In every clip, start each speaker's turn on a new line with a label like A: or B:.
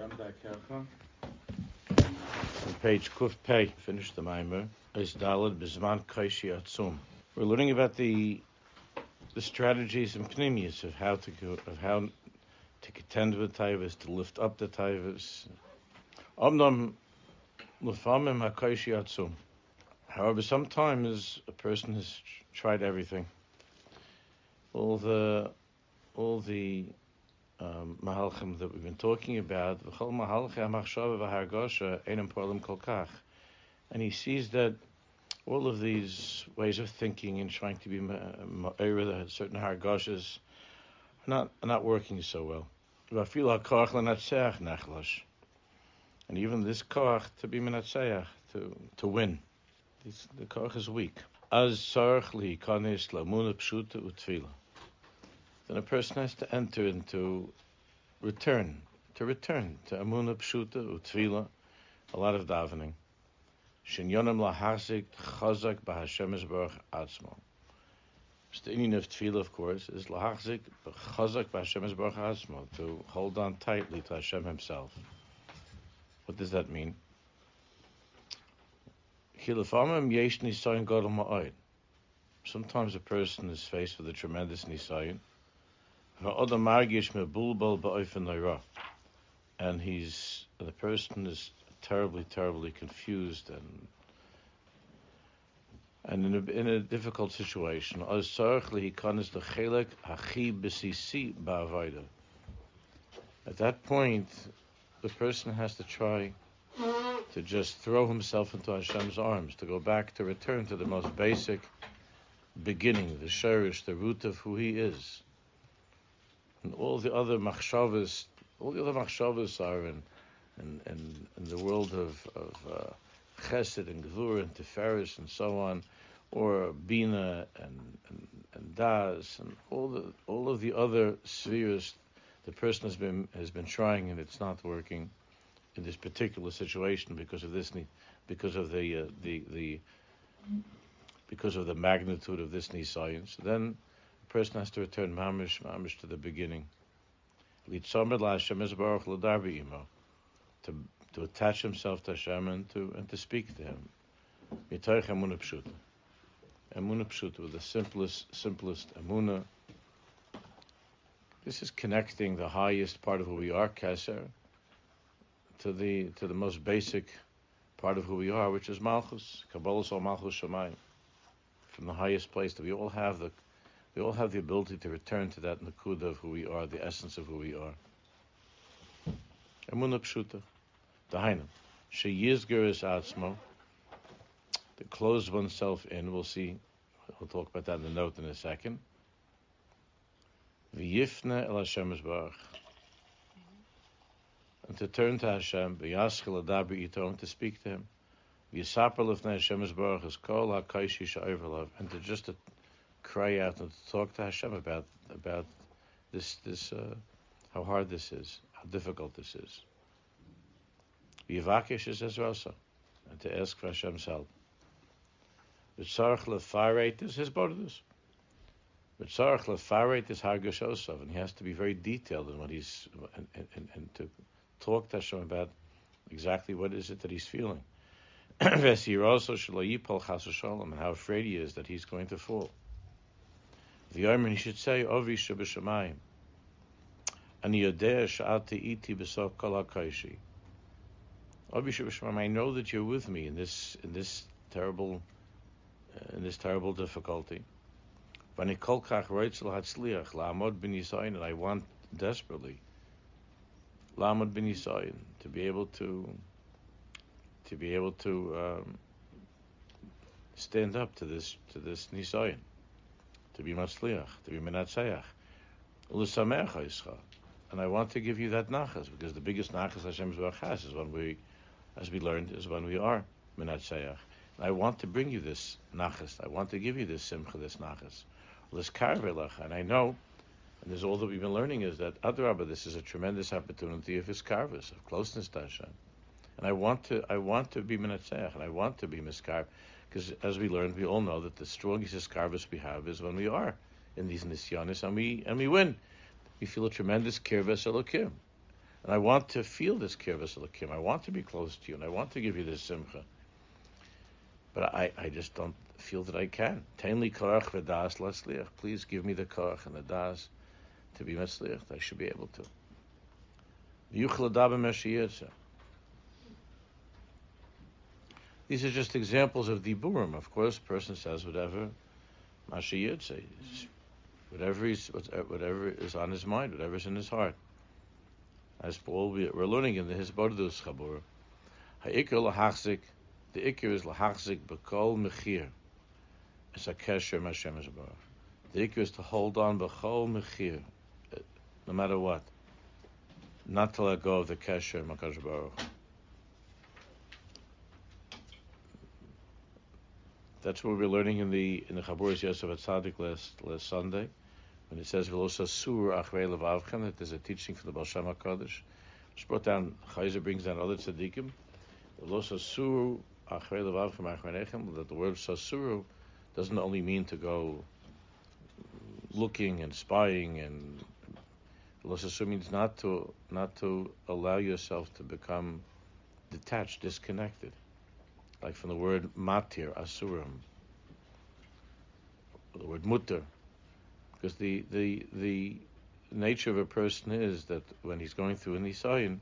A: On page Kuf Pei, finish the Maimer, is Dalad Bizman Kaishi Atzum. We're learning about the the strategies and pnimius of how to of how to contend with taivas, to lift up the taivas. Omnam lefamim hakaishi atzum. However, sometimes a person has tried everything. All the all the um, mahalchim that we've been talking about, and he sees that all of these ways of thinking and trying to be ma'ira certain hargoshes are not are not working so well. And even this koach to be menatzeach, to to win, the koach is weak. As sarch li kanis lamuna pshuta utfila then a person has to enter into return, to return to Amuna Pshuta, Utvila, a lot of davening. Shinyonim lahazik chazak b'Hashem Baruch atzmo. The meaning of tefillah, of course, is lahachzik chazak b'Hashem Baruch atzmo, to hold on tightly to Hashem Himself. What does that mean? Sometimes a person is faced with a tremendous nisayon, and he's the person is terribly, terribly confused and and in a, in a difficult situation. At that point, the person has to try to just throw himself into Hashem's arms, to go back, to return to the most basic beginning, the sherish, the root of who he is and all the other machshavas, all the other machshavas are in, in, in, in the world of, of uh, chesed and gvur and tiferes and so on, or bina and, and, and das and all the all of the other spheres the person has been has been trying and it's not working in this particular situation because of this because of the uh, the the because of the magnitude of this science, then person has to return mamish, mamish to the beginning. To, to attach himself to Hashem and to, and to speak to Him. Emuna Pshuta. Emuna Pshuta, with the simplest, simplest Emuna. This is connecting the highest part of who we are, Keser, to the, to the most basic part of who we are, which is Malchus, Kabbalah or Malchus Shemayim. From the highest place that we all have the we all have the ability to return to that nakuda of who we are, the essence of who we are. Emuna pshuta, dahainu, sheyizger is atzmo, to close oneself in. We'll see. We'll talk about that in the note in a second. V'yifne el Hashem baruch, and to turn to Hashem, v'yaschel adabri ito, to speak to Him. V'yisaper lefnei Hashem baruch is kol ha'kaishi sha'overlov, and to just to cry out and talk to Hashem about about this this uh, how hard this is, how difficult this is. Yivakish is Ezrasa, and to ask for Hashem's help. V'tzarech lefareit is his bodus. V'tzarech lefareit is hargashosov, and he has to be very detailed in what he's and, and, and to talk to Hashem about exactly what is it that he's feeling. and how afraid he is that he's going to fall. The he should say, Ovi Shabashamayim. And Yodeh Sha'ati Iti B'Sof. Ovi Shabashamayim, I know that you're with me in this, in this terrible, uh, in this terrible difficulty. Vani Kol Kach Reitzel Hatzliach, La'amod Bin Yisayin, and I want desperately, La'amod Bin Yisayin, to be able to, to be able to, um, stand up to this, to this Nisayin to be Matzliach, to be Menatzeach. And I want to give you that nachas, because the biggest nachas Hashem has is when we, as we learned, is when we are Menatzeach. And I want to bring you this nachas. I want to give you this simcha, this nachas. And I know, and there's all that we've been learning is that Adrabah, this is a tremendous opportunity of his of closeness to Hashem. And I want to, I want to be Menatzeach, and I want to be Miskarv. Because as we learned, we all know that the strongest escarvis we have is when we are in these nisyanis and we and we win. We feel a tremendous kirvas elokim. And I want to feel this kirvas alakim. I want to be close to you, and I want to give you this simcha. But I, I just don't feel that I can. Tainli korach v'das lasliach. Please give me the korach and the das to be masliach. I should be able to. These are just examples of diburim. Of course, person says whatever Mashiyad says, whatever he's, uh, whatever is on his mind, whatever is in his heart. As Paul, we're learning in the Hisbordus Chabur, Ha'ikr lahachzik, the ikr is lahachzik b'kol mechir. It's a kesher Hashem The ikr is to hold on b'kol mechir, uh, no matter what. Not to let go of the kesher Makash Baruch. That's what we were learning in the in the Chaburas Yosef Atzadik last last Sunday. When it says Velosa Sur Achrei Levavchem, that there's a teaching from the Baal Shem HaKadosh, which brought down, Chayzer brings down other tzaddikim, Velosa Sur Achrei Levavchem Achrei that the word Sasuru doesn't only mean to go looking and spying and Velosa Sur means not to, not to allow yourself to become detached, disconnected. Like from the word matir, asuram. The word mutter, because the, the, the nature of a person is that when he's going through an Isayan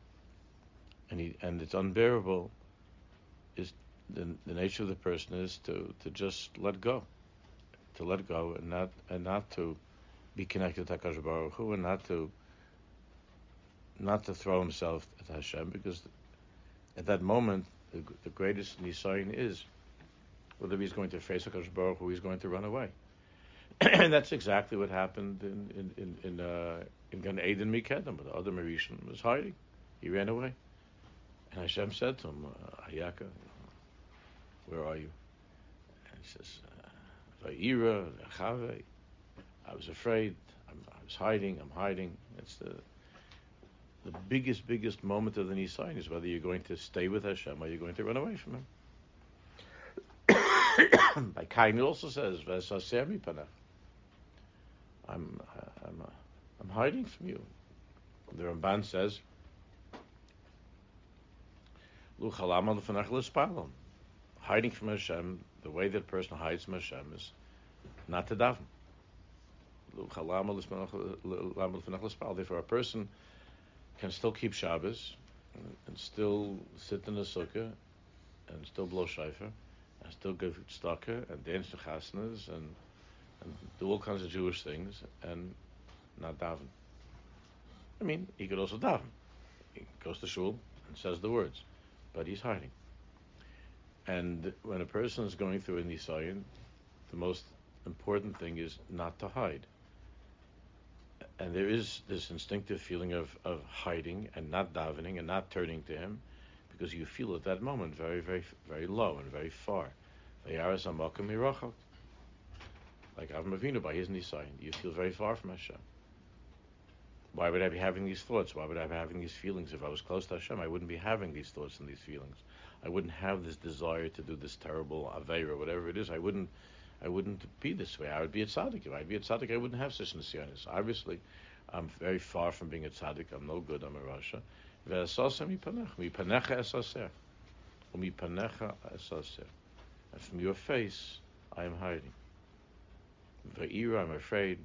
A: and, he, and it's unbearable, is the, the nature of the person is to, to just let go, to let go and not and not to be connected to Hakadosh Baruch Hu and not to not to throw himself at Hashem because at that moment the, the greatest Nisayan is whether he's going to face Hakadosh Baruch Hu, he's going to run away. and that's exactly what happened in in in in, uh, in Gan Eden Mikedem. The Adam HaRishon was hiding; he ran away, and Hashem said to him, uh, "Ayaka, where are you?" And he says, uh, "Vayira I was afraid. I'm, i was hiding. I'm hiding. It's the the biggest, biggest moment of the Nisan is whether you're going to stay with Hashem or you're going to run away from Him. By Kain, it also says. I'm, I'm, uh, I'm hiding from you. The Ramban says, Hiding from Hashem, the way that a person hides from Hashem is not to daven. Therefore, a person can still keep Shabbos and still sit in the sukkah and still blow shofar and still give tzedakah and dance to chasnas and and do all kinds of Jewish things and not daven. I mean, he could also daven. He goes to shul and says the words, but he's hiding. And when a person is going through an Nisayan, the most important thing is not to hide. And there is this instinctive feeling of, of hiding and not davening and not turning to him because you feel at that moment very, very, very low and very far like Avram Avinu by his Nisayan. You feel very far from Hashem. Why would I be having these thoughts? Why would I be having these feelings? If I was close to Hashem, I wouldn't be having these thoughts and these feelings. I wouldn't have this desire to do this terrible Aveira, whatever it is. I wouldn't I wouldn't be this way. I would be a tzaddik. If I'd be a tzaddik, I wouldn't have such nisyanis. Obviously, I'm very far from being a tzaddik. I'm no good. I'm a rasha. And from your face, I am hiding. Ve'ira, I'm afraid.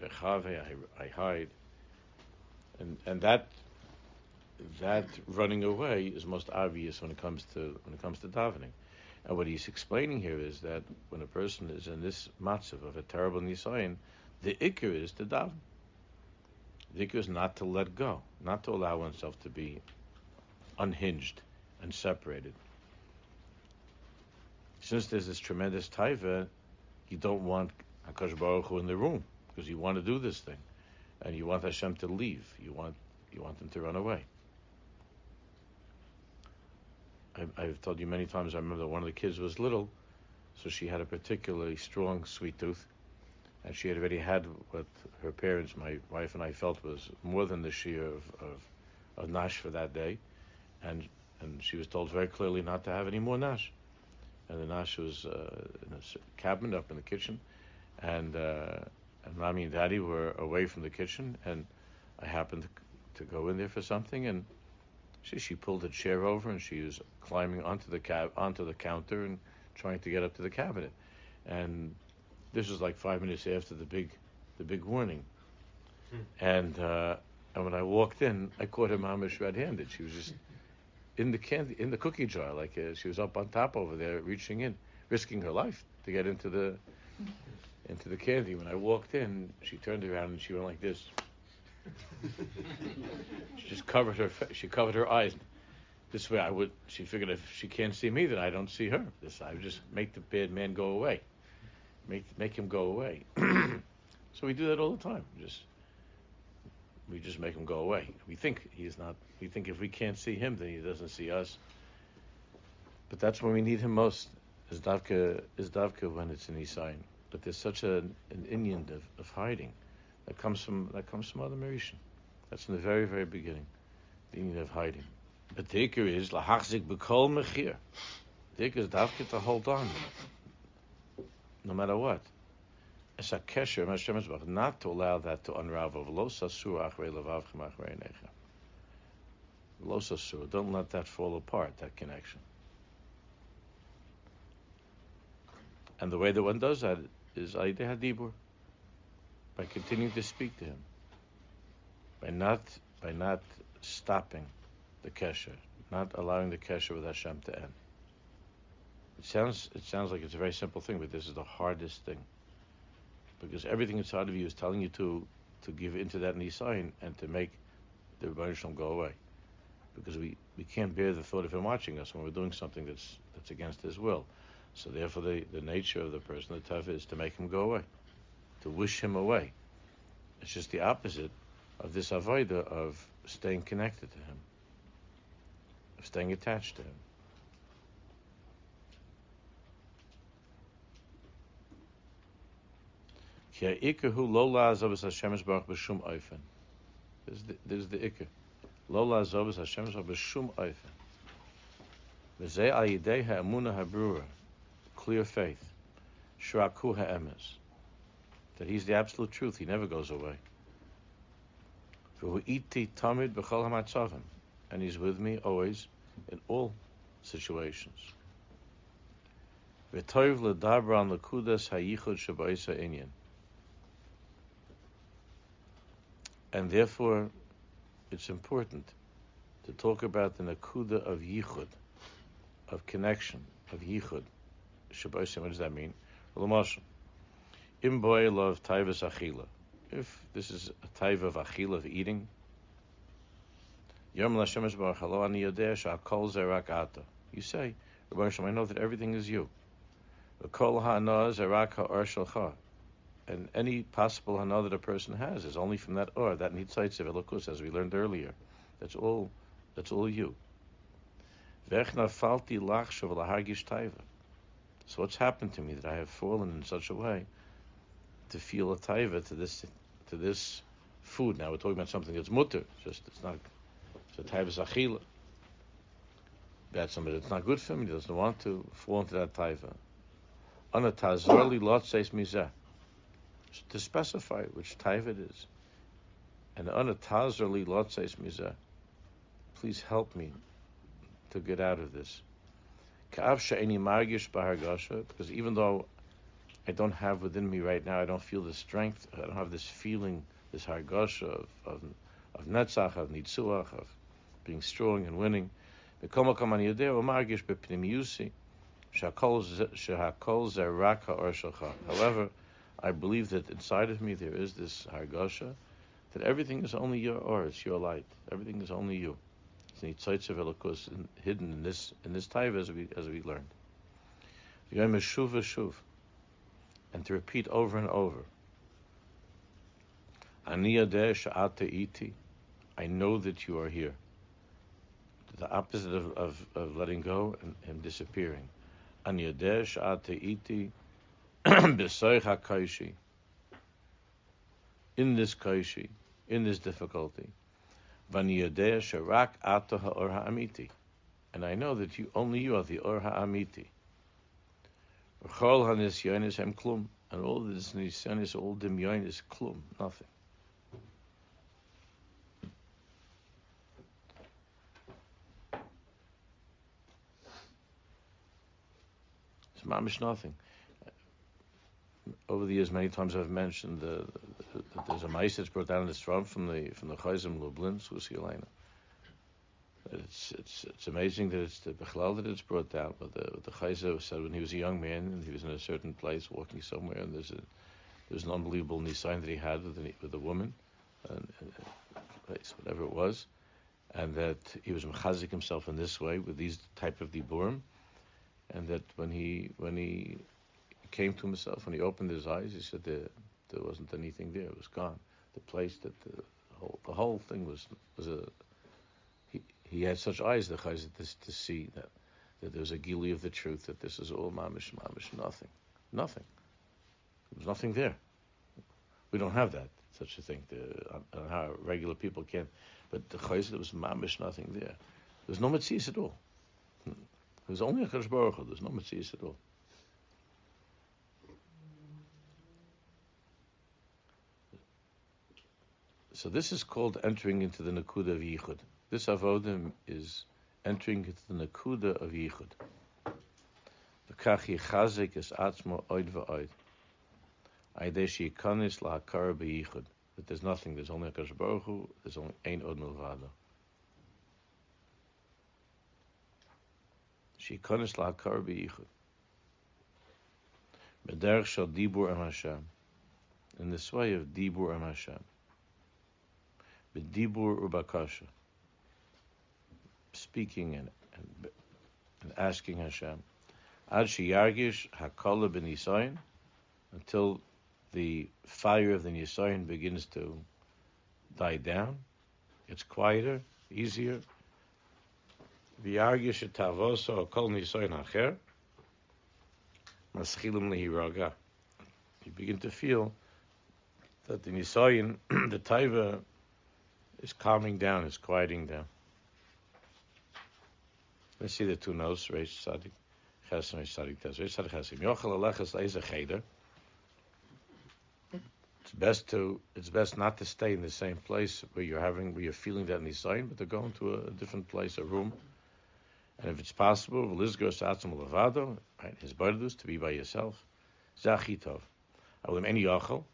A: Ve'chave, I, I hide. And and that that running away is most obvious when it comes to when it comes to davening. And what he's explaining here is that when a person is in this matzav of a terrible nisayin, the ikr is to daven. The ikr is not to let go, not to allow oneself to be unhinged and separated. Since there's this tremendous taiva, you don't want Hakadosh Baruch Hu in the room because you want to do this thing, and you want Hashem to leave. You want you want him to run away. I, I've told you many times. I remember one of the kids was little, so she had a particularly strong sweet tooth, and she had already had what her parents, my wife and I, felt was more than the shear of, of, of nash for that day, and and she was told very clearly not to have any more nash and the Nash was uh, in a cabinet up in the kitchen, and uh, and mommy and daddy were away from the kitchen, and I happened to go in there for something, and she she pulled a chair over and she was climbing onto the cab onto the counter and trying to get up to the cabinet, and this was like five minutes after the big the big warning, hmm. and uh, and when I walked in, I caught her mamish red-handed. She was just in the candy in the cookie jar, like uh, she was up on top over there, reaching in, risking her life to get into the into the candy. When I walked in, she turned around and she went like this. She just covered her she covered her eyes. This way, I would. She figured if she can't see me, then I don't see her. This I would just make the bad man go away, make make him go away. so we do that all the time. Just we just make him go away. We think he's not. We think if we can't see him, then he doesn't see us. But that's when we need him most. Is davka is davka when it's in sign. But there's such a, an inyan of, of hiding that comes from that comes from Adam HaRishon. That's in the very very beginning, the inyan of hiding. But the ikr is lahachzik bekol mechir. The ikr is davka to hold on, no matter what. It's a kesher, not to allow that to unravel. Lo sasur achrei levavchem achrei necha. Lo sasur. Don't let that fall apart. That connection. And the way that one does that is Aide Hadibur, by continuing to speak to him, by not by not stopping the kesher, not allowing the kesher with Hashem to end. It sounds it sounds like it's a very simple thing, but this is the hardest thing. Because everything inside of you is telling you to to give into that nisayin and to make the Rebbeinu go away. Because we, we can't bear the thought of him watching us when we're doing something that's that's against his will. So therefore, the, the nature of the person, the teva, is to make him go away, to wish him away. It's just the opposite of this avoida of staying connected to him, of staying attached to him. There's the, there's the ikr. Lola zovas Hashem b'shum oifen. V'zeh al yidei ha'emuna ha'brura clear faith, Shraku ha'emes, that He's the absolute truth. He never goes away. and He's with me always in all situations. And therefore, it's important to talk about the nakuda of yichud, of connection, of yichud. Shabbosim, what does that mean? Imboy love taivas achila. If this is a taiva of achila, of eating, Yom Lashemesh Baruch Halo Ani Yodeh Sha'akol Zerak Ata. You say, Rabbi I know that everything is you. Kol Ha'ana Zerak Ha'or Shalcha. And any possible hana that a person has is only from that or, that nitzaitz of elokus, as we learned earlier. That's all. That's all you. Vechna falti lach shav taiva. So what's happened to me that I have fallen in such a way to feel a taiva to this to this food? Now we're talking about something that's mutter, just it's not it's a taiva achila. That's something that's not good for me. He doesn't want to fall into that taiva. Anatazarli lot says mizah. To specify which taiva it is. And anatazarli lot says mizah. Please help me to get out of this because even though I don't have within me right now, I don't feel the strength, I don't have this feeling, this hargasha of, of, of netzach, of nitzuach, of being strong and winning. However, I believe that inside of me there is this hargasha, that everything is only your or, it's your light. Everything is only you nitzaitz of hidden in this in this taiva as we as we learned. Shuv shuv, and to repeat over and over. Ani iti, I know that you are here. The opposite of, of, of letting go and, and disappearing. Ani iti. In this kaishi, in this difficulty. And I know that you only you are the Or Ha'amiti. V'chol hanisyonis hem klum. And all this nisyonis, all demyonis, klum, nothing. It's mamish nothing. Over the years, many times I've mentioned the, the, the, that there's a mice that's brought down in the from the from the Chayzim Lublin, Susi Elena. It's it's it's amazing that it's the Bechlal that it's brought down. But the the Chayzer said when he was a young man and he was in a certain place walking somewhere and there's a there's an unbelievable nisayin that he had with a, with a woman, and, and, place whatever it was, and that he was mechazik himself in this way with these type of diburim, and that when he when he came to himself when he opened his eyes, he said there there wasn't anything there; it was gone. The place that the whole the whole thing was was a he, had such eyes the chayzer to, see that that there was a gili of the truth that this is all mamish mamish nothing nothing. There was nothing there. We don't have that such a thing. The, how regular people can, but the chayzer there was mamish nothing there. There was no mitzvahs at all. Hmm. There was only a Kadosh Baruch Hu. There's no mitzvahs at all. So this is called entering into the Nakuda of Yichud. This avodim is entering into the Nakuda of Yichud. V'kach yichazik es atzmo oid v'oid. Aidesh yikanis lahakar b'yichud. That there's nothing, there's only HaKadosh Baruch there's only ein od milvado. Shikanis lahakar b'yichud. B'derech shal dibur am Hashem. In this way of dibur am Hashem. B'dibur ubakasha. Speaking and, and, and asking Hashem. Ad sheyargish hakala b'nisayin. Until the fire of the Nisayan begins to die down. It's quieter, easier. V'yargish etavoso kol Nisayan hacher. Maschilim lehiraga. You begin to feel that the Nisayan, the Taiva, is calming down, is quieting down. Let's see the two notes. Reish Tzadik Chesem, Reish Tzadik Tes. Reish Tzadik Chesem. Yochel aleches leize cheder. It's best to it's best not to stay in the same place where you're having where you're feeling that nisayin, but to go into a, a different place, a room. And if it's possible, v'lizgos atzim levado, his bardus to be by yourself. Zachitov. Alim any yachol,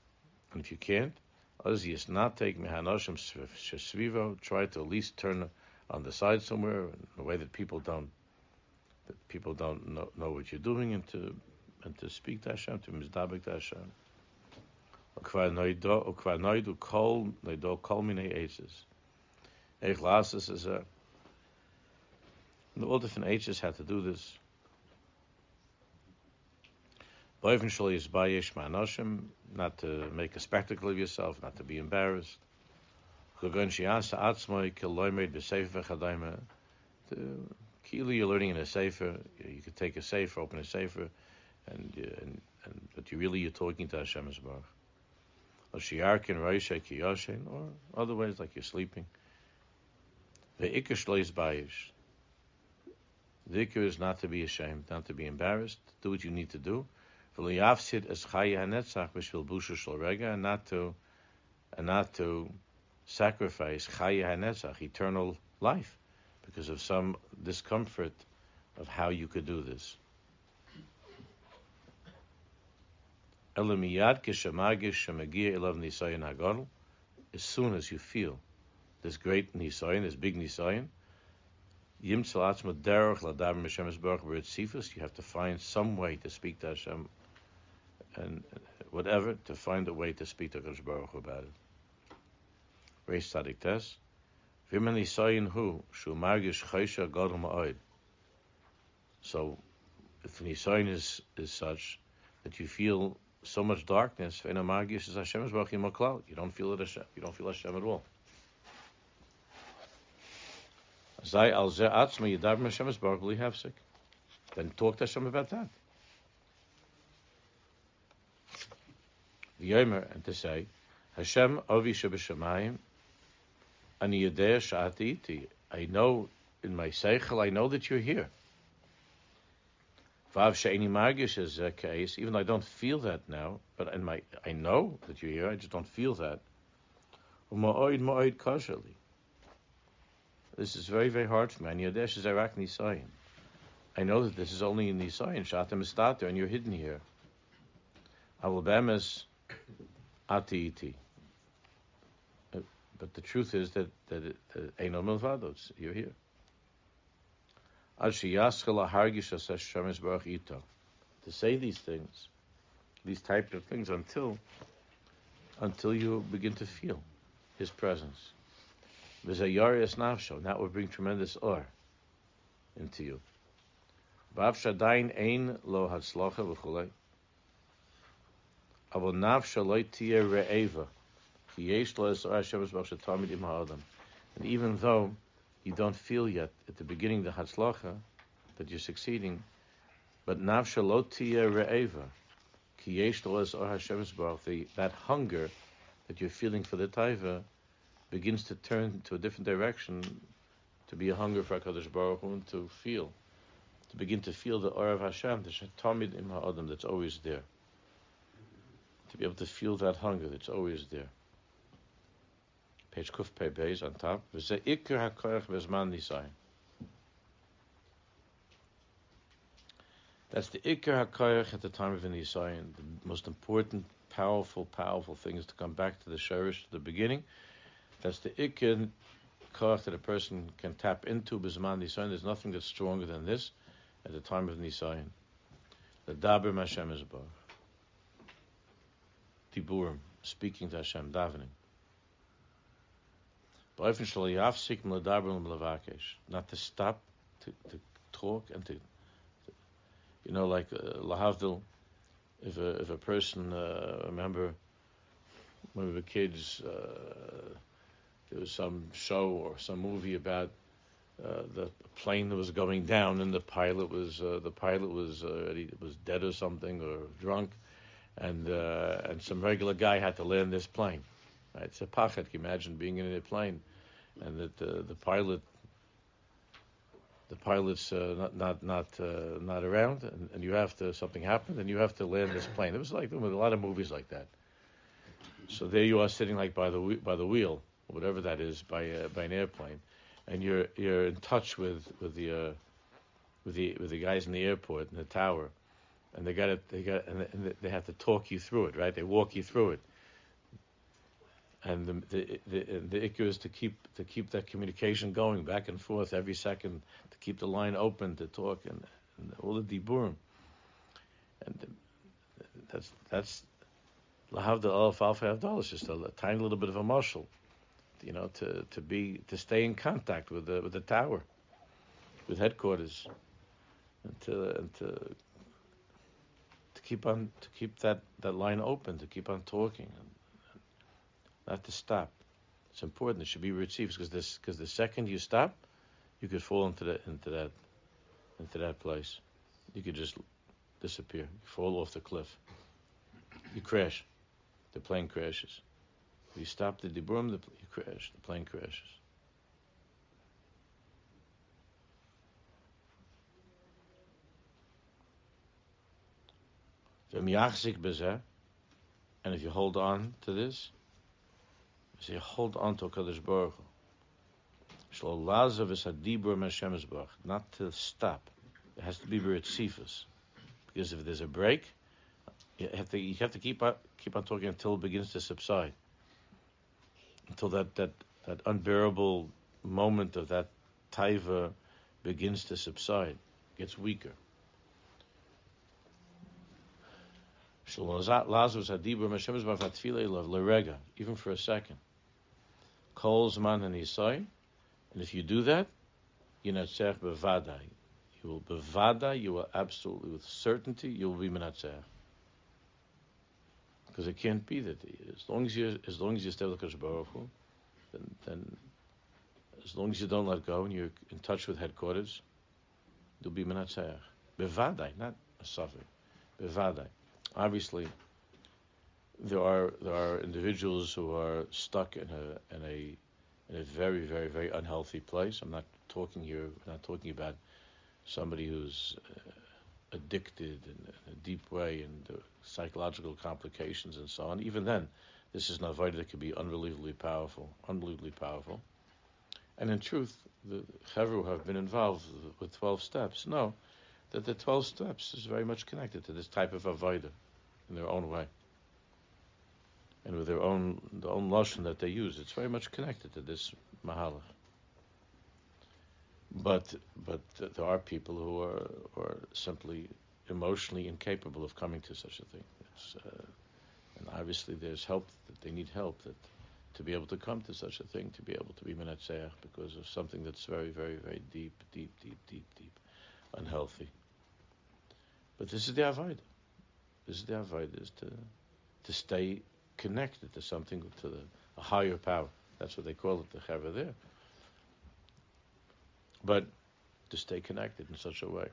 A: and if you can't, yis not take mehanoshim shesvivo, try to at least turn on the side somewhere in a way that people don't that people don't know, know what you're doing and to and to speak to Hashem, to mizdabek to Hashem. Ukvar noido kol noido kol minei aces. Eich is a all different ages had to do this. Boyven shal yisbayesh ma'anoshim, not to make a spectacle of yourself, not to be embarrassed. Chagon shiasa atzmoi kiloimed b'sefer v'chadayma. Kili, you're learning in a sefer. You could take a sefer, open a sefer, and uh, and, and but you really you're talking to Hashem Baruch. Or shiarkin roisha kiyoshin, or other ways like you're sleeping. The shlois bayish. The ikr is not to be ashamed, not to be embarrassed. Do what you need to do. And not to and not to sacrifice chaya hanetzach, eternal life, because of some discomfort of how you could do this. As soon as you feel this great nisayin, this big nisayin. You have to find some way to speak to Hashem, and whatever to find a way to speak to Hashem about it. Reis tzadik tes. V'im nisayin hu shu margish chaysha gadol ma'od. So, if the nisayin is is such that you feel so much darkness, you don't feel it. Hashem. You don't feel Hashem at all. Zai al ze atzma yadav Hashem is baruch li hefsek. Then talk to Hashem about that. The Yomer and to say, Hashem avi shebeshamayim, ani. I know in my seichel, I know that you're here. Vav margish is a case, even though I don't feel that now, but in my, I know that you're here, I just don't feel that. This is very, very hard for me. And Yadesh is Iraq Nisayin. I know that this is only in Nisayin, Shatam Istater, and you're hidden here. Alabamas ati. But the truth is that that Eino Milvados, you're here. To say these things, these types of things, until until you begin to feel His presence. V'zayarias nafsho, that will bring tremendous or into you. Bav shadayin ein. And even though you don't feel yet at the beginning the hatzlacha that you're succeeding, but nafsha lo tia re'eva. Ki yesh lo es Hashem that hunger that you're feeling for the taiva begins to turn to a different direction, to be a hunger for HaKadosh Baruch Hu, and to feel, to begin to feel the Or of Hashem, the Shetamid Im Ha'adam that's always there to be able to feel that hunger that's always there. Page Kuf Pei Beis on top. That's the ikir hakoyach at the time of nisayin. The most important, powerful, powerful thing is to come back to the shirish, to the beginning. That's the ikir koyach that a person can tap into b'zman nisayin. There's nothing that's stronger than this at the time of nisayin. The daber Hashem is above diburim, speaking to Hashem, davening. Not to stop, to, to talk and to, to you know, like uh, lahavdil. If a if a person, uh, remember when we were kids, uh, there was some show or some movie about uh, the plane that was going down and the pilot was uh, the pilot was uh, was dead or something or drunk, and uh, and some regular guy had to land this plane. Right? It's a pachet. Imagine being in a plane, and that uh, the pilot, the pilot's uh, not not not uh, not around, and, and you have to something happened, and you have to land this plane. It was like with a lot of movies like that. So there you are sitting like by the by the wheel, whatever that is, by uh, by an airplane, and you're you're in touch with with the uh, with the with the guys in the airport in the tower and they got it. They got and they have to talk you through it, right? They walk you through it, and the the the, the ikkur is to keep to keep that communication going back and forth every second, to keep the line open to talk and, and all the diburim, and that's that's lahavda alf alfa avdalis, just a, tiny little bit of a muscle, you know, to to be to stay in contact with the with the tower, with headquarters, and to and to to keep on to keep that, that line open, to keep on talking, and not to stop. It's important. It should be received because this because the second you stop, you could fall into that into that into that place. You could just disappear. You fall off the cliff. You crash. The plane crashes. You stop the debrum, the, you crash. The plane crashes. and if you hold on to this, you say, hold on to Kadosh Baruch Hu. Not to stop. It has to be Beritzifus. Because if there's a break, you have to, you have to keep on, keep on talking until it begins to subside. Until that, that, that unbearable moment of that taiva begins to subside, gets weaker. Even for a second. Calls man and Yisai. And if you do that, Yinatzech bevadai. You will bevada, you will absolutely, with certainty, you will be menatzech. Because it can't be that as long as you as long as you stay with Baruch Hu, then, then as long as you don't let go and you're in touch with headquarters, you'll be menatzech. Bevadai, not a suffix. Bevadai obviously there are there are individuals who are stuck in a in a in a very very very unhealthy place. I'm not talking here. I'm not talking about somebody who's uh, addicted in, in, a deep way and uh, psychological complications and so on. Even then, this is an avodah that can be unbelievably powerful, unbelievably powerful. And in truth, the Chevru have been involved with 12 steps. No, that the 12 steps is very much connected to this type of avodah in their own way. And with their own the own lotion that they use, it's very much connected to this mahalach. But but there are people who are are simply emotionally incapable of coming to such a thing. Uh, and obviously, there's help that they need help that to be able to come to such a thing, to be able to be menatzeach because of something that's very, very, very deep, deep, deep, deep, deep, unhealthy. But this is the avoid. This is the avoid is to to stay connected to something to the a higher power. That's what they call it, the cheva there. But to stay connected in such a way,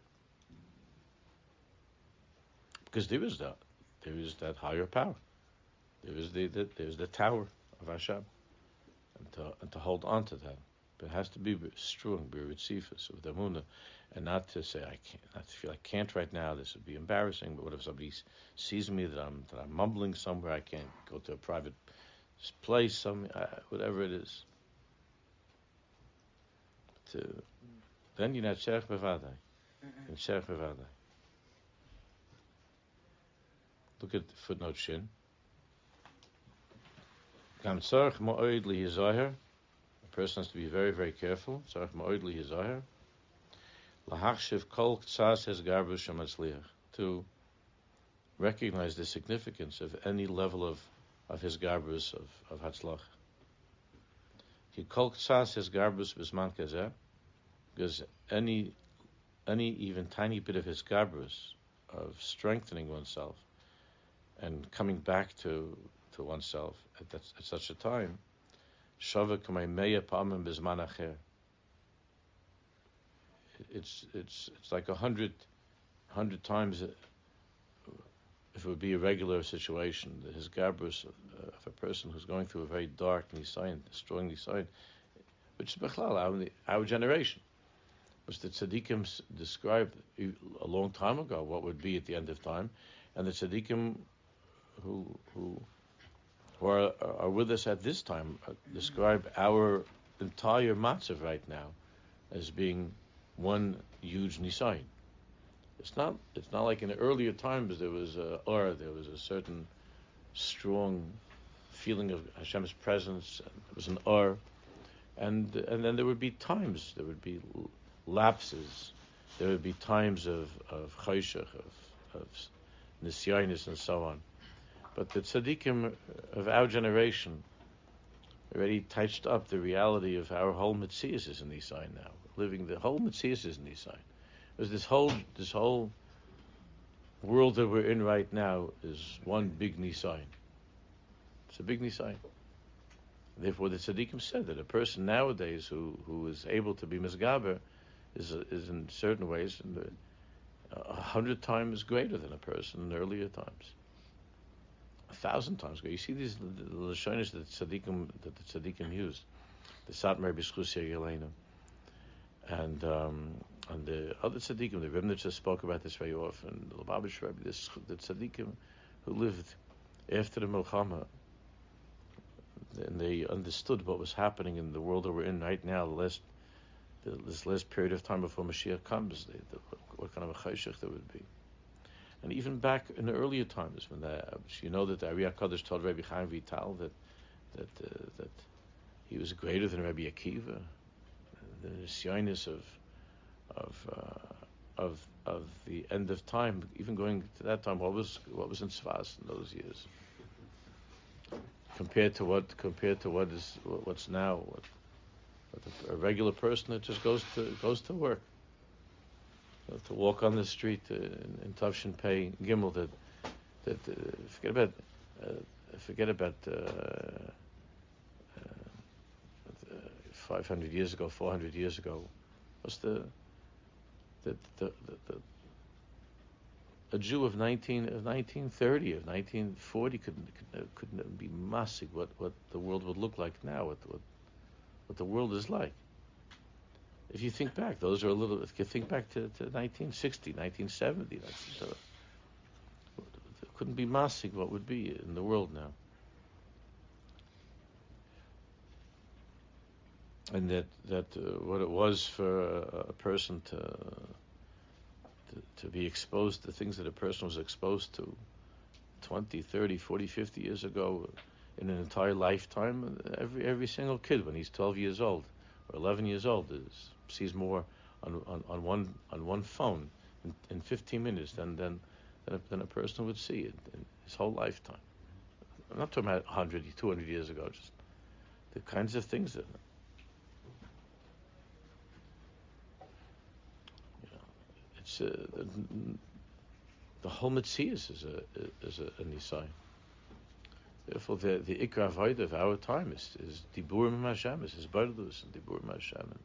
A: because there is that, there is that higher power. There is the, the there's the tower of Hashem, and to and to hold on to that. But it has to be strong, be ritzifus of the Muna, and not to say I can't, not to feel I can't right now. This would be embarrassing. But what if somebody sees me that I'm that I'm mumbling somewhere? I can't go to a private place, some uh, whatever it is. To then you're not tzerich bevadai, and tzerich bevadai. Look at footnote shin. Kam tzarech ma'oid li A person has to be very, very careful. To recognize the significance of any level of, of his garbus, of, of hatzlach. Ki kol ktsas hes garbus. Because any, any even tiny bit of his garbus, of strengthening oneself, and coming back to to oneself at, that, at such a time, It's it's it's like a hundred hundred times. If it would be a regular situation, his gabrus uh, of a person who's going through a very dark nisayin, strong nisayin, which is bechlal our, our generation, which the tzaddikim described a long time ago what would be at the end of time, and the tzaddikim who who who are, with us at this time uh, describe our entire matzav right now as being one huge nisayin. It's not. It's not like in the earlier times there was a or there was a certain strong feeling of Hashem's presence. There was an or, and and then there would be times. There would be lapses. There would be times of of of of nisyanis, and so on. But the tzaddikim of our generation already touched up the reality of our whole mitzvahs is in Nisayin now. Living the whole mitzvahs is in Nisayin. Because this whole this whole world that we're in right now is one big Nisayin. It's a big Nisayin. Therefore, the tzaddikim said that a person nowadays who, who is able to be misgaber is is in certain ways a hundred times greater than a person in earlier times a thousand times ago. You see these the lashonis that the tzaddikim that the tzaddikim used, the Satmar Bishchusia Yelena, and um, and the other tzaddikim, the Rebnitzer spoke about this very often. The Lubavitch Rebbe, this, the tzaddikim who lived after the Milchama, and they understood what was happening in the world that we're in right now. The last this last period of time before Mashiach comes, the, the, what kind of a chayshach there would be. And even back in the earlier times, when the, you know that the Ari Hakadosh told Rabbi Chaim Vital that that uh, that he was greater than Rabbi Akiva, the shyness of of uh, of of the end of time, even going to that time, what was what was in Sfas in those years, compared to what compared to what is what's now, what, what a regular person that just goes to goes to work to walk on the street uh, in, in Tavshin Pei Gimel that that uh, forget about uh, forget about uh, uh, 500 years ago, 400 years ago, was the the, the, the, the a Jew of 19 of 1930 of 1940 couldn't couldn't, couldn't be massig what what the world would look like now what what what the world is like if you think back, those are a little. If you think back to, to 1960, 1970, that's, uh, couldn't be massing what would be in the world now. And that that uh, what it was for a, a, person to to, to be exposed to things that a person was exposed to 20, 30, 40, 50 years ago in an entire lifetime. Every every single kid, when he's 12 years old or 11 years old, is, sees more on, on, on one on one phone in, in 15 minutes than than than a, than a person would see it in his whole lifetime. I'm not talking about 100, 200 years ago, just the kinds of things that. It's uh, the, the whole Metzias is a is a, a Nisai. Therefore, the the Ikra of our time is is Diburim Hashem, is His and Diburim Hashem and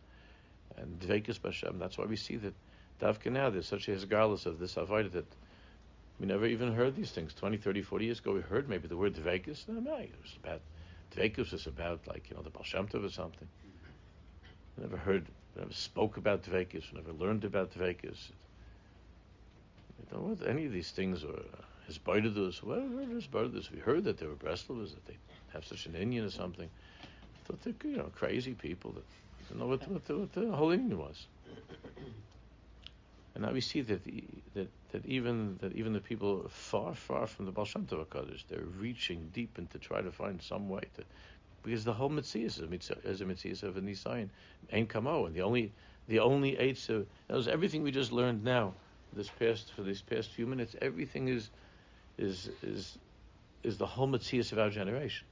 A: and Dvekis Hashem. That's why we see that Davka now there's such a Hezgalis of this Avodah that we never even heard these things. 20, 30, 40 years ago, we heard maybe the word Dvekis. No, no, it was about Dvekis was about like you know the Baal or something. We never heard, we never spoke about Dvekis. We never learned about Dvekis. We don't know what any of these things or his Bardus. What are his Bardus? We heard that they were Breslovers, that they have such an Indian or something. I thought they're you know crazy people that didn't know what, what, the, what the whole was. And now we see that the, that that even that even the people far far from the Baal Shem they're reaching deep and to try to find some way to, because the whole mitzvah is a mitzvah, of a nisayin, ain kamo, and the only the only eight of knows everything we just learned now, this past for these past few minutes, everything is is is is the whole mitzvah of our generation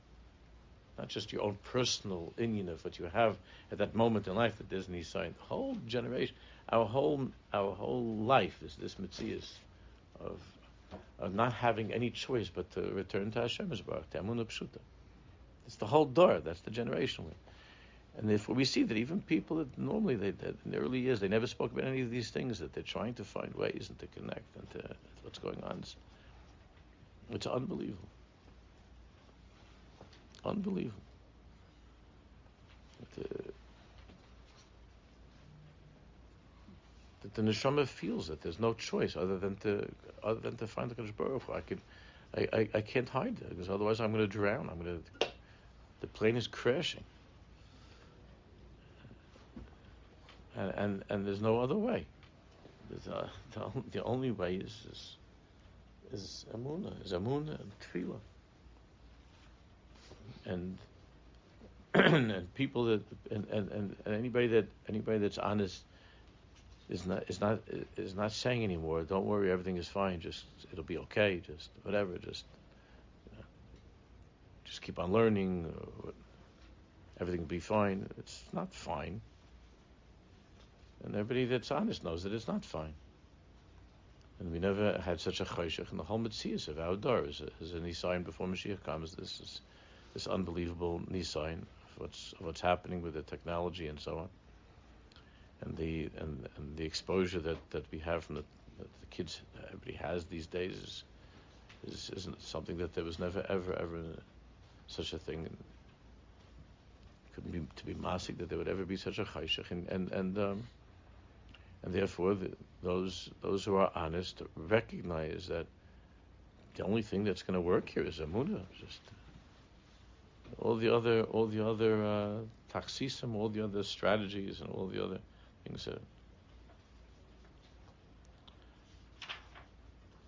A: not just your own personal of what you have at that moment in life that there's an sign. The whole generation, our whole our whole life is this mitzvah of of not having any choice but to return to Hashem Yisbarach, to Emunah Pshuta. It's the whole door. That's the generation. And therefore, we see that even people that normally they, that in the early years they never spoke about any of these things that they're trying to find ways and to connect and to what's going on. It's, it's unbelievable. Unbelievable. That, uh, that the neshama feels that there's no choice other than to other than to find the Kodesh Baruch I can, I, I, I can't hide it because otherwise I'm going to drown. I'm going to. The plane is crashing. And and, and there's no other way. Uh, the, the only way is is, is amuna, is amuna and tefillah and and people that and, and, and anybody that anybody that's honest is not is not is not saying anymore. Don't worry, everything is fine. Just it'll be okay. Just whatever. Just know, just keep on learning. Everything will be fine. It's not fine. And everybody that's honest knows that it's not fine. And we never had such a chayshach in the whole mitzvahs of our doors as any sign before Mashiach comes. This is this unbelievable nisayin of what's of what's happening with the technology and so on, and the and, and the exposure that, that we have from the, the kids everybody has these days is, is isn't something that there was never ever ever such a thing. Couldn't be to be masik that there would ever be such a chayshach and and and, um, and therefore the, those those who are honest recognize that the only thing that's going to work here is amunah. Just all the other all the other uh, taxisim, all the other strategies, and all the other things are,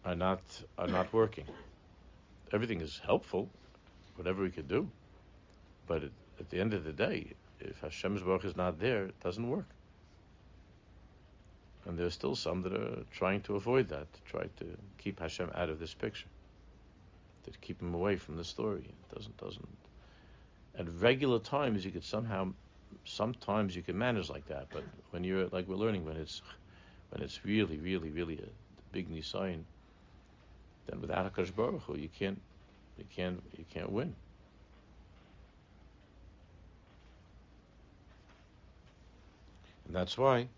A: are not are not working. Everything is helpful, whatever we could do, but it, at the end of the day, if Hashem's work is not there, it doesn't work. And there are still some that are trying to avoid that, to try to keep Hashem out of this picture, to keep him away from the story. It doesn't doesn't at regular times you could somehow sometimes you can manage like that but when you're like we're learning when it's when it's really really really a big nisayin then without a Baruch Hu, you can't you can't you can't win and that's why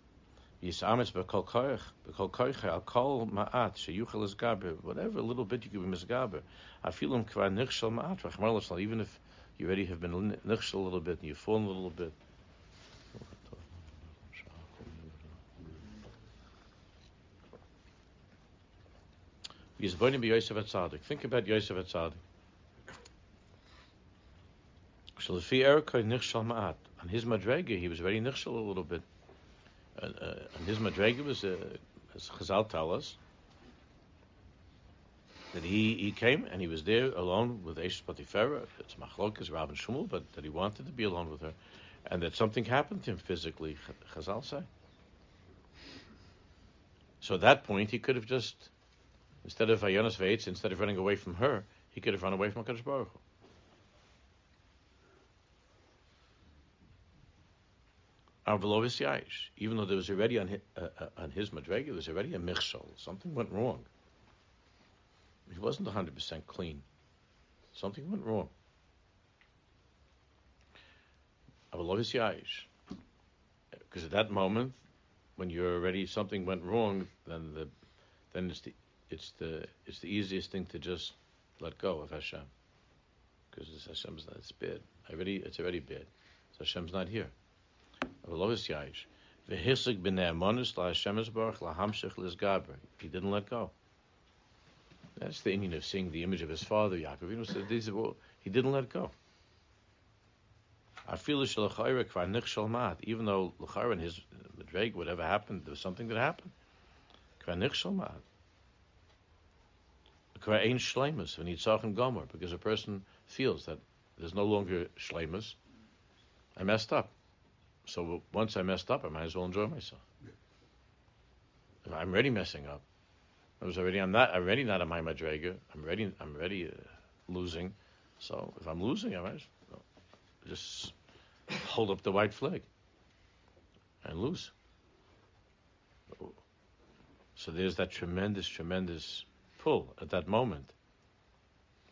A: whatever little bit you can be misgaber. Afilim kvar nichshel ma'at, even if you already have been nichshel a little bit and you've fallen a little bit. He's born to be Yosef Atzadik. Think about Yosef Atzadik. On his madrega, he was very nichshel a little bit. And, uh, and his madrega was, uh, as Chazal tell us, that he, he came and he was there alone with Eish Potifera. It's Machlokas, and Shmuel, but that he wanted to be alone with her, and that something happened to him physically. Chazal say. So at that point, he could have just, instead of Ayonis Veitz, instead of running away from her, he could have run away from Hakadosh Baruch Hu. Even though there was already on his, uh, uh, on his madrega, there was already a michshol. Something went wrong. He wasn't 100% clean. Something went wrong. Because at that moment, when you're already something went wrong, then the then it's the it's the it's the easiest thing to just let go of Hashem. Because Hashem's not it's bad. Already it's already bad. So Hashem's not here. I will love his yayish. He didn't let go. That's the Indian of seeing the image of his father, Yaakov. You know, so these are he didn't let go. I feel this Lakhira Kra Nik Shalmat, even though L'chayra and his Madreg, whatever happened, there was something that happened. Ain't shlemus when he's talking gomer because a person feels that there's no longer shlemus. I messed up. So once I messed up, I might as well enjoy myself. If I'm already messing up, I was already I'm not I'm already not a my madrega. I'm ready. I'm ready uh, losing. So if I'm losing, I might just hold up the white flag and lose. So there's that tremendous, tremendous pull at that moment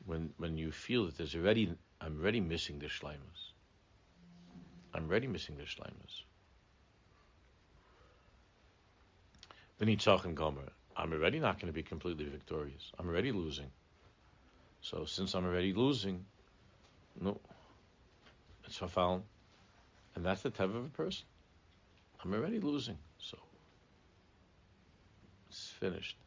A: when when you feel that there's already I'm already missing the shleimus. I'm already missing the shleimus. Then Yitzchak and Gomer. I'm already not going to be completely victorious. I'm already losing. So since I'm already losing, no, it's fafal, and that's the type of a person. I'm already losing, so it's finished.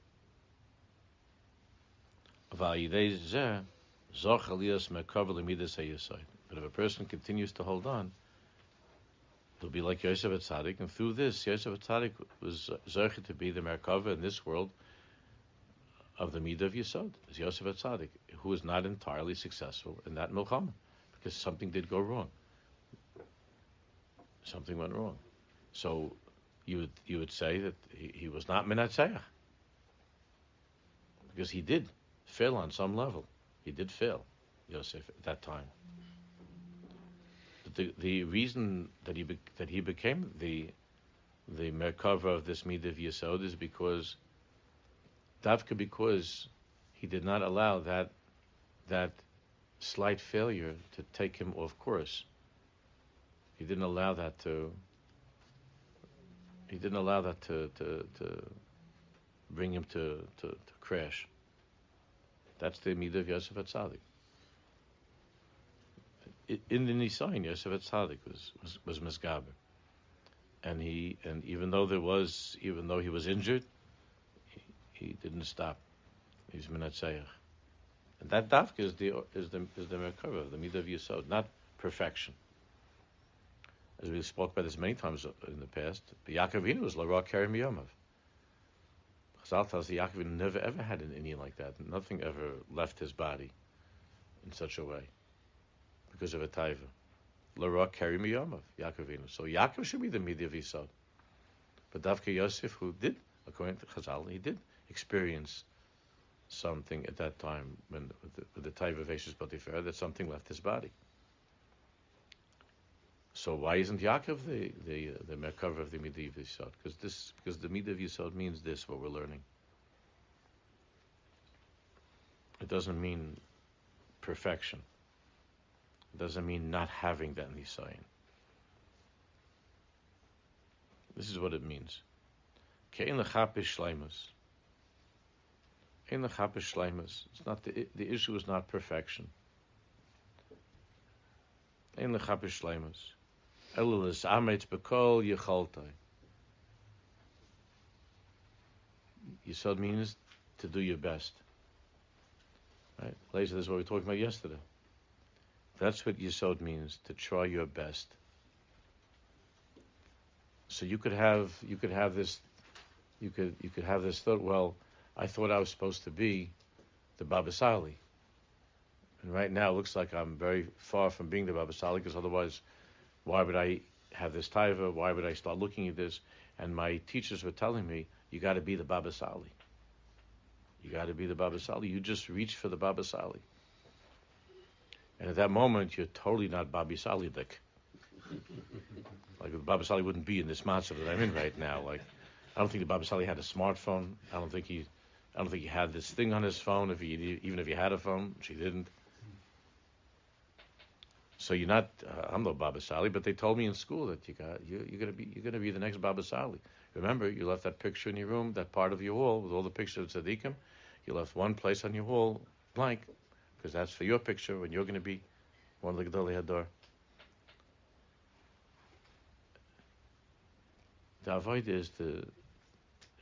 A: But if a person continues to hold on, they'll be like Yosef Atzadik, and through this, Yosef Atzadik was Zercha to be the Merkava in this world of the Midah of Yisod, is Yosef Atzadik, who was not entirely successful in that Milchama, because something did go wrong. Something went wrong. So you would, you would say that he, he was not Menatzeach, because he did fail on some level. He did fail, Yosef, at that time. The the reason that he be, that he became the the Merkava of this Midah Yisod is because Davka because he did not allow that that slight failure to take him off course. He didn't allow that to he didn't allow that to, to, to bring him to, to, to crash. That's the midah of Yosef Atzadik. In the Nisayin, Yosef Atzadik was was, was misgaber, and he and even though there was even though he was injured, he, he didn't stop. He's minatzayach, and that dafka is the is the is the merkava, the midah of Yisod, not perfection. As we spoke about this many times in the past, but Yaakovina was Lara Karim Yomov. Chazal tells the Yaakov never ever had an Indian like that. Nothing ever left his body in such a way because of a taiva. Lara Keri Miyamav, Yaakovinu. So Yaakov should be the Midah of Yisod. But Davka Yosef, who did, according to Chazal, he did experience something at that time when with the, taiva of Eshes Potiphar, that something left his body. So why isn't Yaakov the the the Merkava of the Midah Yisod? Because this because the Midah Yisod means this what we're learning. It doesn't mean perfection. Doesn't mean not having that nisayin. This is what it means. Kein lechapish shleimus. Kein lechapish shleimus. It's not the the issue is not perfection. Kein lechapish shleimus. Elilis Ametz Bekol Yecholtai. Yisod means to do your best. Right? Later, this is what we were talking about yesterday. That's what Yisod means, to try your best. So you could have you could have this you could you could have this thought. Well, I thought I was supposed to be the Baba Sali, and right now it looks like I'm very far from being the Baba Sali because otherwise, why would I have this taiva? Why would I start looking at this? And my teachers were telling me, you got to be the Baba Sali. You got to be the Baba Sali. You just reach for the Baba Sali. And at that moment, you're totally not Baba Salidik. like Baba Sali wouldn't be in this matzah that I'm in right now. Like, I don't think the Baba Sali had a smartphone. I don't think he, I don't think he had this thing on his phone. If he, even if he had a phone, which he didn't. So you're not. Uh, I'm no Baba Sali, but they told me in school that you got you, you're gonna be you're gonna be the next Baba Sali. Remember, you left that picture in your room, that part of your wall with all the pictures of tzaddikim. You left one place on your wall blank because that's for your picture when you're going to be one of the Gedolei Hador. The avoid is to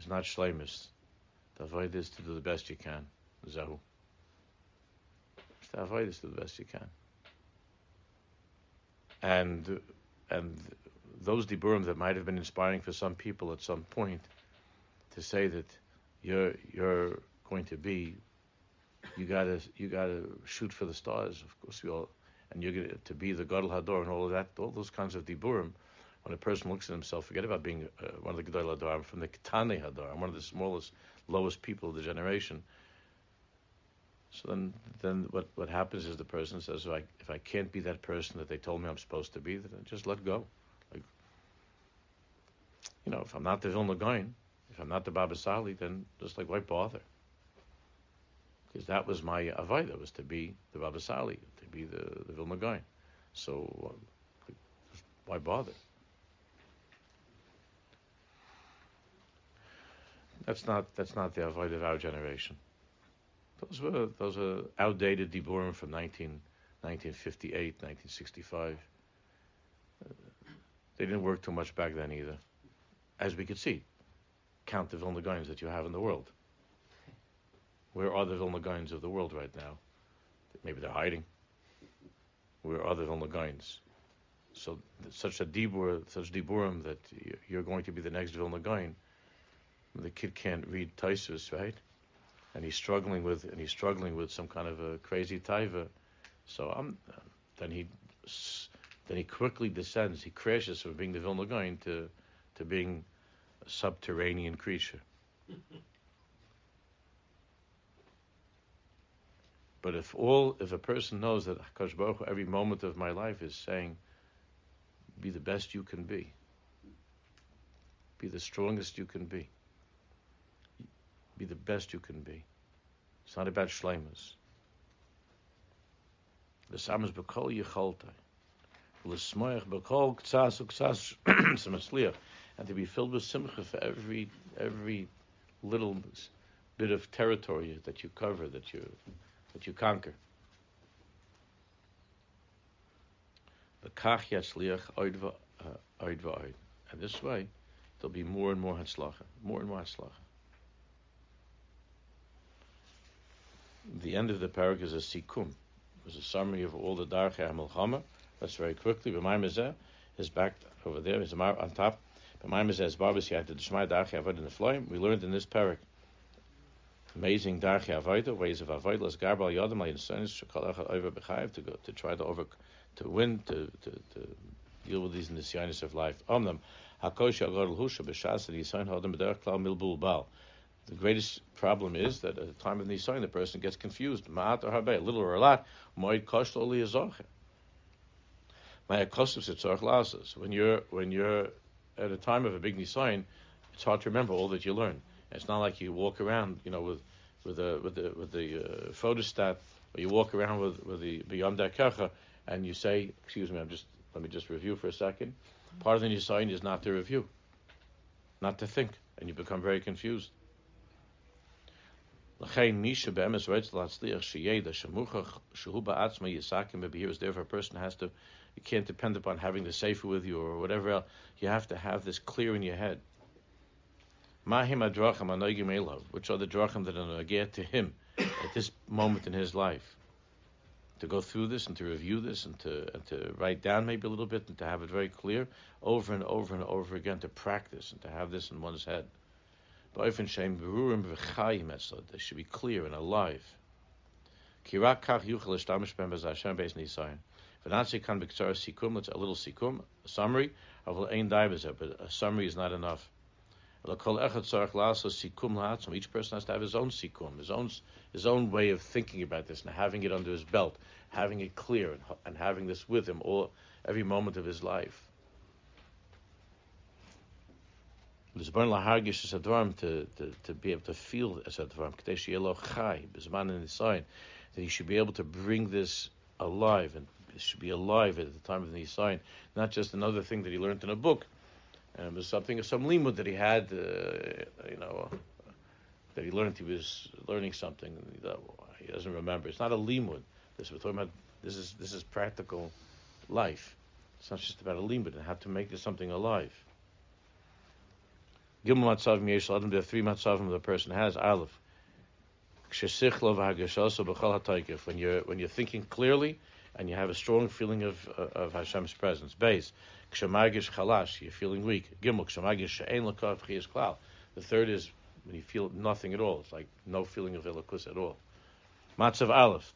A: is not shlemus. The avoid is to do the best you can. Zahu. The avoid is to do the best you can and and those diburim that might have been inspiring for some people at some point to say that you're you're going to be you gotta you gotta shoot for the stars of course we all and you're to to be the Gadol Hador and all of that all those kinds of diburim when a person looks at himself forget about being uh, one of the Gadol Hador I'm from the Ketane Hador I'm one of the smallest lowest people of the generation so then, then what, what happens is the person says, if I, if I can't be that person that they told me I'm supposed to be, then I just let go. Like, you know, if I'm not the Vilna Gaon, if I'm not the Baba Sali, then just like, why bother? Because that was my Avaida, was to be the Baba Sali, to be the, the Vilna Gaon. So, why bother? That's not that's not the avoid of our generation. Those were those are outdated diburim from 19, 1958, 1965. Uh, they didn't work too much back then either. As we could see, count the Vilna Gaons that you have in the world. Where are the Vilna Gaons of the world right now? Maybe they're hiding. Where are the Vilna Gaons? So such a dibur, such diburim that you're going to be the next Vilna Gaon. The kid can't read Taisus, right? and he's struggling with and he's struggling with some kind of a crazy taiva. So I'm then he then he quickly descends. He crashes from being the Vilna Gaon to to being a subterranean creature. But if all, if a person knows that Hakadosh Baruch every moment of my life is saying, "Be the best you can be, be the strongest you can be, be the best you can be. It's not about shlemus. The samas bekol yicholtai. L'smoich bekol ktsas uktsas semasliach. And to be filled with simcha for every every little bit of territory that you cover, that you that you conquer. Uh, oid. And this way, there'll be more and more hatzlacha, more and more hatzlacha. the end of the parak is a sikum. Was a summary of all the darchei hamilchama. That's very quickly. B'mayim is back over there. Is on top. B'mayim is barbas yad the shmai darchei avodah in the floim. We learned in this parak amazing darchei avodah ways of avodah. Las garbal layin shakal echad over b'chayiv to go to try to over to win to to, to deal with these nisyanis of life. Omnam hakosh yagodel husha b'shas and yisayin hodem b'derech klal. The greatest problem is that at the time of Nisan, the person gets confused. Ma'at or habe, little or a lot. Moed kosh li azoche. When you're when you're at a time of a big Nisan, it's hard to remember all that you It's not like you walk around, you know, with with the with the with the uh, photostat, or you walk around with with the beyond kercha, and you say, "Excuse me, I'm just let me just review for a second. Part of the Nisan is not to review, not to think, and you become very confused. Therefore, a person has to, you can't depend upon having the sefer with you or whatever else. You have to have this clear in your head. Mahim adrachim anoigim elov, which are the drachim that are get to him at this moment in his life. to go through this and to review this and to and to write down maybe a little bit and to have it very clear over and over and over again to practice and to have this in one's head. They should be clear and alive. A little sikum, a summary. But a summary is not enough. Each person has to have his own sikum, his own his own way of thinking about this and having it under his belt, having it clear and, and having this with him all every moment of his life. To, to to be able to feel as sign that he should be able to bring this alive and should be alive at the time of the Nisayan, not just another thing that he learned in a book. Um, it was something, some limud that he had, uh, you know, that he learned. He was learning something that he doesn't remember. It's not a limud. This we're talking about. This is this is practical life. It's not just about a limud and how to make this something alive. Gimel matzavim yesh adam. There are three matzavim the person has. Aleph. When you're when you're thinking clearly and you have a strong feeling of uh, of Hashem's presence. Base, kshamagish chalash, you're feeling weak. Gimel, kshamagish she'en lakav chiyas klal. The third is when you feel nothing at all. It's like no feeling of elokus at all. Matzav aleph.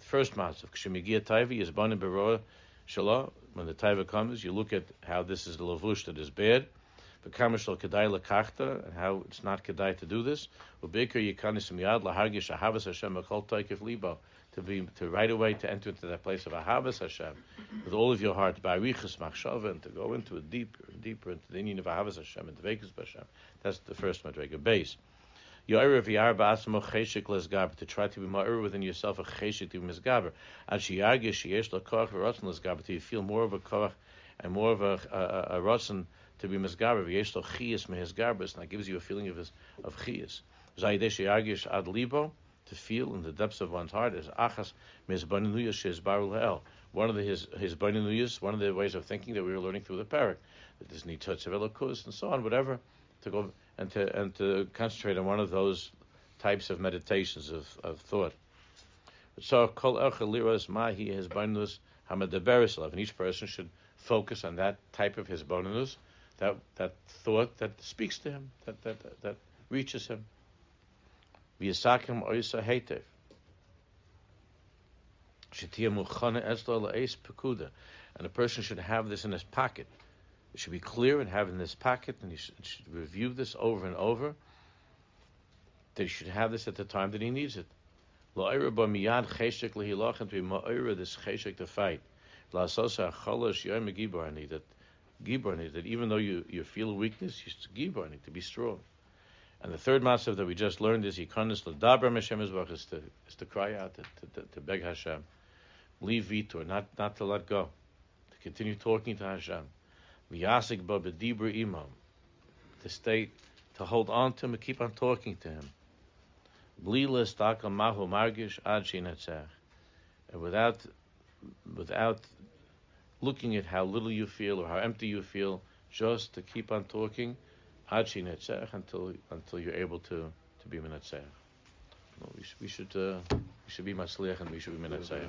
A: First matzav, kshemigia taivi is banim beroa shalah. When the taiva comes, you look at how this is the lavush that is bad. V'kamishal kedai lekachta, and how it's not kedai to do this. U'beker yikanis miyad lahargish ahavas Hashem akol taikif libo to be to right away to enter into that place of Ahavas Hashem with all of your heart, by Arichas Machshava, and to go into a deeper and deeper into the union of Ahavas Hashem and Dvekas Hashem. That's the first Madrega base. To try to be more within yourself a cheshik to be misgaber. Ad sheyargish sheyesh lo koach v'rotzen lesgaber. To you feel more of a koach and more of a a, a, rotzen to be misgaber. V'yesh lo chiyas mehisgabers. And that gives you a feeling of his, of chiyas. Zayidesh ad libo to feel in the depths of one's heart is achas mizbaninuyas shezbarul ha'el. One of the, his his baninuyas, one of the ways of thinking that we were learning through the parak, that there's nitzotz of and so on, whatever, to go and to and to concentrate on one of those types of meditations of, of thought. So kol liras mahi his banus hamadaberisalav, and each person should focus on that type of his bonus, that that thought that speaks to him, that that that reaches him. V'yisakim oisa. Shetia muchana esla la'es pekuda. And a person should have this in his pocket. It should be clear and have in pocket, and he should, should review this over and over. That he should have this at the time that he needs it. La'ira ba cheshek lehilach, and to be ma'ira this cheshek to fight. La'asosa yom gibarni, that gibarni, that even though you, you feel weakness, you gibarni, to be strong. And the third massive that we just learned is Yikonis L'daber Hashem is to is to cry out to, to, to beg Hashem, leave vitor, not not to let go, to continue talking to Hashem, V'yasik ba b'dibur imam, to stay, to hold on to him and keep on talking to him. Bli l'stakal mahu margish ad and without without looking at how little you feel or how empty you feel, just to keep on talking until until you're able to to be Menetzach. we should we should, uh, we should be Masliach and we should be Menetzach.